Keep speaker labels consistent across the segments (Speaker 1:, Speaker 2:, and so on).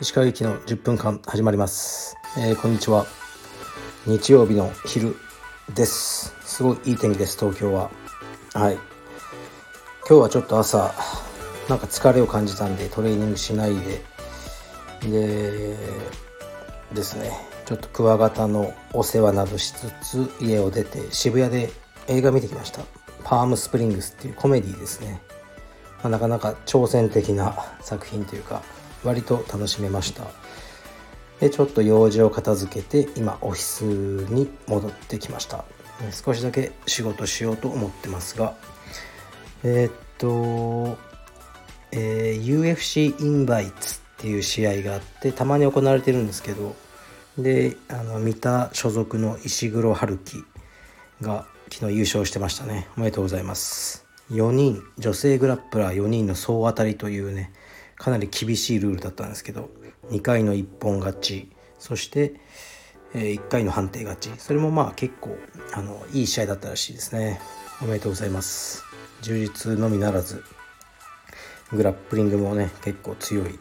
Speaker 1: 石川由紀の10分間始まります、えー、こんにちは。日曜日の昼です。すごいいい天気です東京は。はい。今日はちょっと朝なんか疲れを感じたんでトレーニングしないで。でですね。ちょっとクワガタのお世話などしつつ家を出て渋谷で映画見てきました。パームスプリングスっていうコメディですね、まあ、なかなか挑戦的な作品というか割と楽しめました。でちょっと用事を片付けて今オフィスに戻ってきました。少しだけ仕事しようと思ってますが。えー、っと、えー、UFC インバイツっていう試合があってたまに行われてるんですけどであの三田所属の石黒春樹が昨日優勝してましたね。おめでとうございます。4人女性グラップラー4人の総当たりというねかなり厳しいルールだったんですけど2回の一本勝ちそして、えー、1回の判定勝ち。それもまあ結構あのいい試合だったらしいですね。おめでとうございます。充実のみならずグラップリングもね結構強い。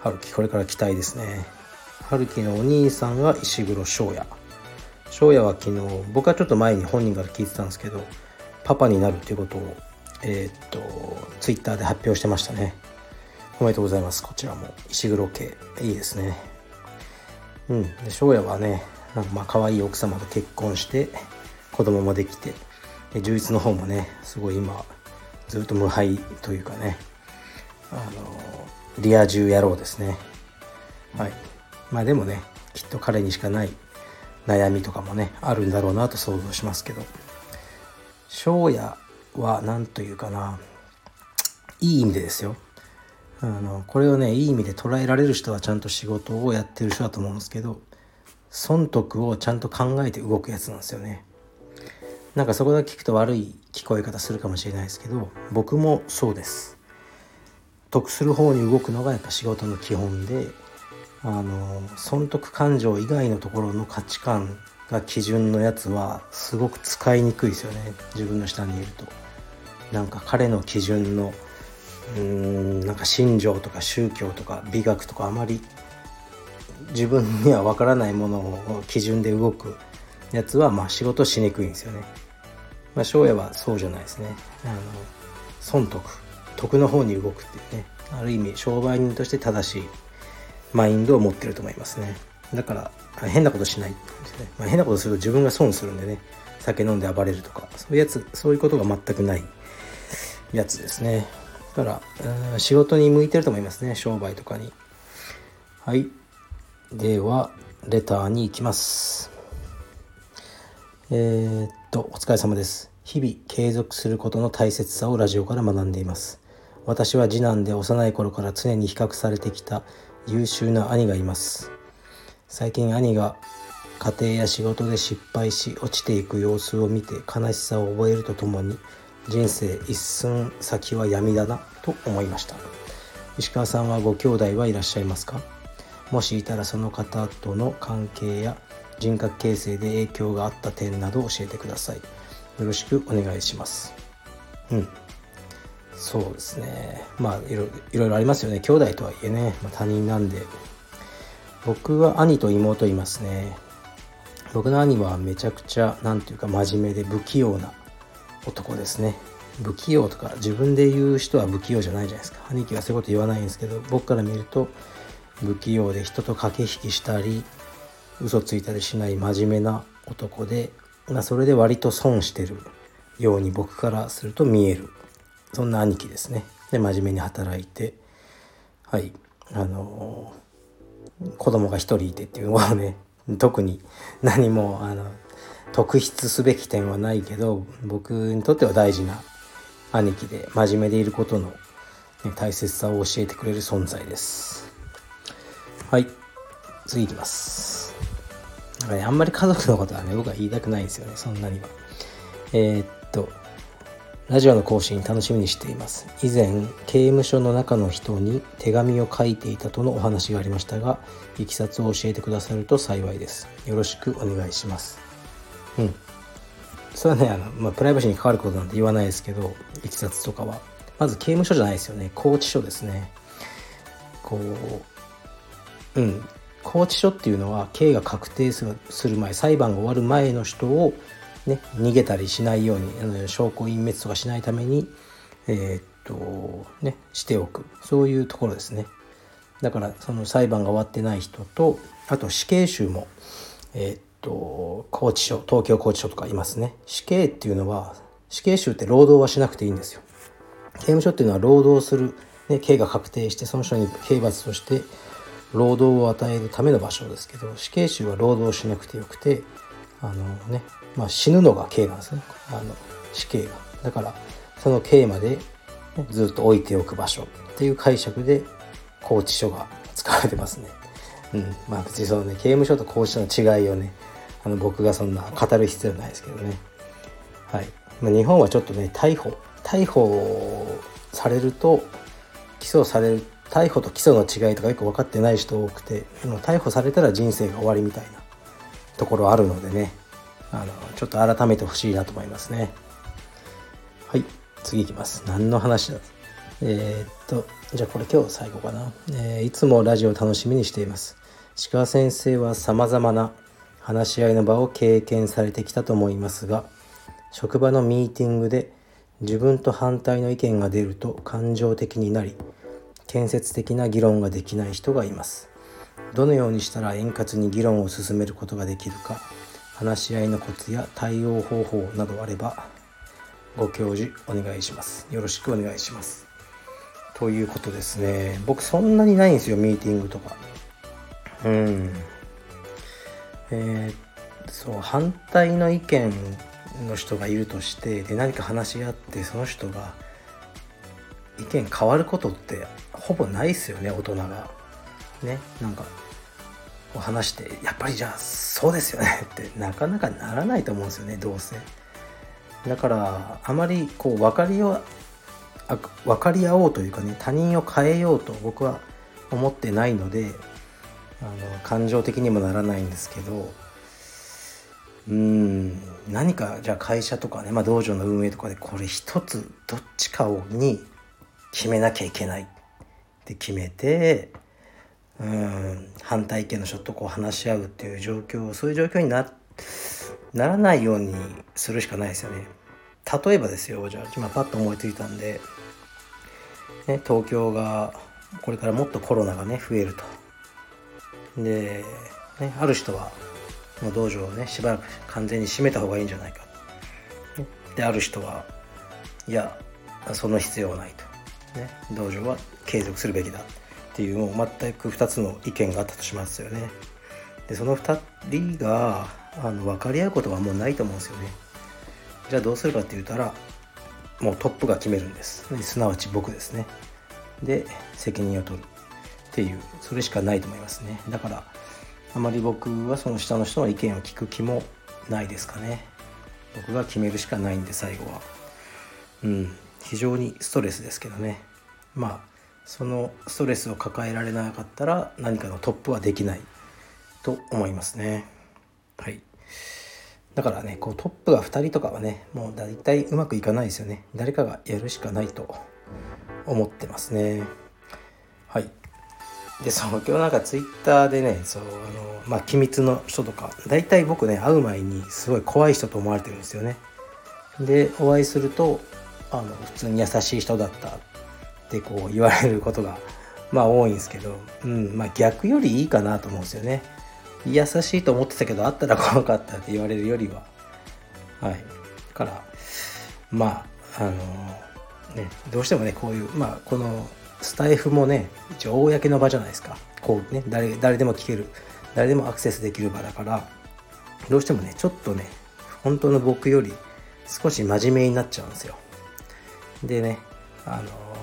Speaker 1: 春樹これから期待ですね。春樹のお兄さんが石黒翔也。翔也は昨日僕はちょっと前に本人から聞いてたんですけどパパになるっていうことをえー、っとツイッターで発表してましたね。おめでとうございます。こちらも。石黒家いいですね。うん。で翔也はねなんかまあ可愛い奥様と結婚して子供もできてで充実の方もねすごい今ずっと無敗というかねあのリア充野郎ですね。はい。まあでもねきっと彼にしかない悩みとかもねあるんだろうなと想像しますけど。翔也は何というかないい意味でですよ。あのこれをねいい意味で捉えられる人はちゃんと仕事をやってる人だと思うんですけど損得をちゃんと考えて動くやつなんですよね。なんかそこだけ聞くと悪い聞こえ方するかもしれないですけど僕もそうです。得する方に動くのがやっぱ仕事の基本であの損得感情以外のところの価値観が基準のやつはすごく使いにくいですよね自分の下にいると。なんか彼の基準のうーんなんか信条とか宗教とか美学とかあまり自分には分からないものを基準で動くやつはまあ仕事しにくいんですよね。まあ、翔也はそうじゃないですね。あの損得得の方に動くっていうねある意味商売人として正しいマインドを持ってると思いますね。だから変なことしないって感じでね、まあ、変なことすると自分が損するんでね。酒飲んで暴れるとかそういうやつそういうことが全くないやつですね。だから仕事に向いてると思いますね。商売とかに。はい。ではレターに行きます。えー、っとお疲れ様です。日々継続することの大切さをラジオから学んでいます。私は次男で幼い頃から常に比較されてきた優秀な兄がいます。最近兄が家庭や仕事で失敗し落ちていく様子を見て悲しさを覚えるとともに人生一寸先は闇だなと思いました。石川さんはご兄弟はいらっしゃいますか？もしいたらその方との関係や人格形成で影響があった点など教えてください。よろしくお願いします。うん。そうですね。まあいろいろありますよね。兄弟とはいえね、まあ、他人なんで。僕は兄と妹いますね。僕の兄はめちゃくちゃ何ていうか真面目で不器用な男ですね。不器用とか自分で言う人は不器用じゃないじゃないですか。兄貴はそういうこと言わないんですけど僕から見ると不器用で人と駆け引きしたり嘘ついたりしない真面目な男で、まあ、それで割と損してるように僕からすると見える。そんな兄貴ですね。で真面目に働いてはいあのー、子供が一人いてっていうのはね特に何もあの特筆すべき点はないけど僕にとっては大事な兄貴で真面目でいることの、ね、大切さを教えてくれる存在です。はい次いきます。なんかねあんまり家族のことはね僕は言いたくないんですよねそんなには。えー、っとラジオの更新楽しみにしています。以前刑務所の中の人に手紙を書いていたとのお話がありましたがいきさつを教えてくださると幸いです。よろしくお願いします。うん。それはねあの、まあ、プライバシーに関わることなんて言わないですけどいきさつとかは。まず刑務所じゃないですよね。拘置所ですね。こううん。拘置所っていうのは刑が確定する前裁判が終わる前の人を、ね、逃げたりしないように証拠隠滅とかしないためにえー、っとねしておく。そういうところですね。だからその裁判が終わってない人とあと死刑囚もえー、っと拘置所東京拘置所とかいますね。死刑っていうのは死刑囚って労働はしなくていいんですよ。刑務所っていうのは労働する、ね、刑が確定してその人に刑罰として労働を与えるための場所ですけど死刑囚は労働しなくてよくてあのね、まあ、死ぬのが刑なんですねあの死刑がだからその刑までずっと置いておく場所っていう解釈で拘置所が使われてますね。うん、まあ別にそのね刑務所と拘置所の違いをねあの僕がそんな語る必要ないですけどね。はい。まあ、日本はちょっとね逮捕逮捕されると起訴される逮捕と起訴の違いとかよく分かってない人多くて逮捕されたら人生が終わりみたいなところあるのでねあのちょっと改めてほしいなと思いますね。はい次いきます。何の話だ？えー、っとじゃあこれ今日最後かな、えー、いつもラジオ楽しみにしています。鹿先生はさまざまな話し合いの場を経験されてきたと思いますが職場のミーティングで自分と反対の意見が出ると感情的になり建設的な議論ができない人がいます。どのようにしたら円滑に議論を進めることができるか話し合いのコツや対応方法などあればご教授お願いします。よろしくお願いします。ということですね。僕そんなにないんですよミーティングとか。うん。えー、そう反対の意見の人がいるとしてで何か話し合ってその人が意見変わることってほぼないですよね大人が。ねなんか話してやっぱりじゃあそうですよね。ってなかなかならないと思うんですよねどうせ。だからあまりこう分かりよ分かり合おうというかね他人を変えようと僕は思ってないのであの感情的にもならないんですけどうん何かじゃあ会社とかね、まあ、道場の運営とかでこれ一つどっちかをに決めなきゃいけないって決めてうん反対意見の人とこう話し合うっていう状況そういう状況になならないようにするしかないですよね。例えばですよじゃあ今パッと思いついたんで、ね、東京がこれからもっとコロナがね増えると。で、ね、ある人はもう道場をねしばらく完全に閉めた方がいいんじゃないか、ね、である人はいやその必要はないと、ね、道場は継続するべきだ。っていうもう全く2つの意見があったとしますよね。でその2人があの分かり合うことはもうないと思うんですよね。じゃあどうするかって言ったらもうトップが決めるんです。すなわち僕ですね。で責任を取るっていうそれしかないと思いますね。だからあまり僕はその下の人の意見を聞く気もないですかね。僕が決めるしかないんで最後は。うん。非常にストレスですけどね。まあそのストレスを抱えられなかったら何かのトップはできないと思いますね。はい。だからねこうトップが2人とかはねもう大体うまくいかないですよね。誰かがやるしかないと思ってますね。はい。でそう今日なんかツイッターでねそうあのまあ機密の人とか大体僕ね会う前にすごい怖い人と思われてるんですよね。でお会いするとあの普通に優しい人だったっってこう言われることがまあ多いんですけど、うんまあ、逆よりいいかなと思うんですよね。優しいと思ってたけどあったら怖かったって言われるよりは。はい。だからまああのねどうしてもねこういうまあこのスタイフもね一応公の場じゃないですか。こうね誰誰でも聞ける。誰でもアクセスできる場だからどうしてもねちょっとね本当の僕より少し真面目になっちゃうんですよ。でねあの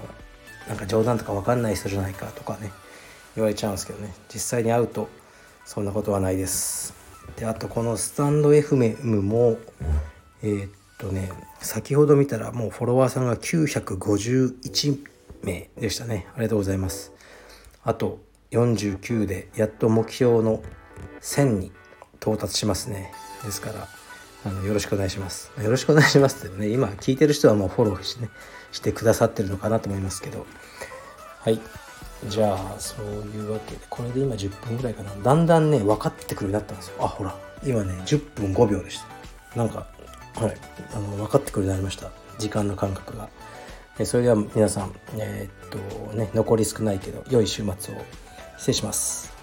Speaker 1: なんか冗談とか分かんない人じゃないかとかね言われちゃうんですけどね。実際に会うとそんなことはないです。であとこのスタンド FM もえー、っとね先ほど見たらもうフォロワーさんが951名でしたね。ありがとうございます。あと49でやっと目標の1000に到達しますね。ですからあのよろしくお願いします。よろしくお願いしますってね今聞いてる人はもうフォローしてねしてくださってるのかなと思いますけど。はい。じゃあそういうわけでこれで今10分ぐらいかな。だんだんね分かってくるようになったんですよ。あほら。今ね10分5秒でした。なんかはい。あの分かってくるようになりました。時間の感覚が。えそれでは皆さんえー、っとね残り少ないけど良い週末を。失礼します。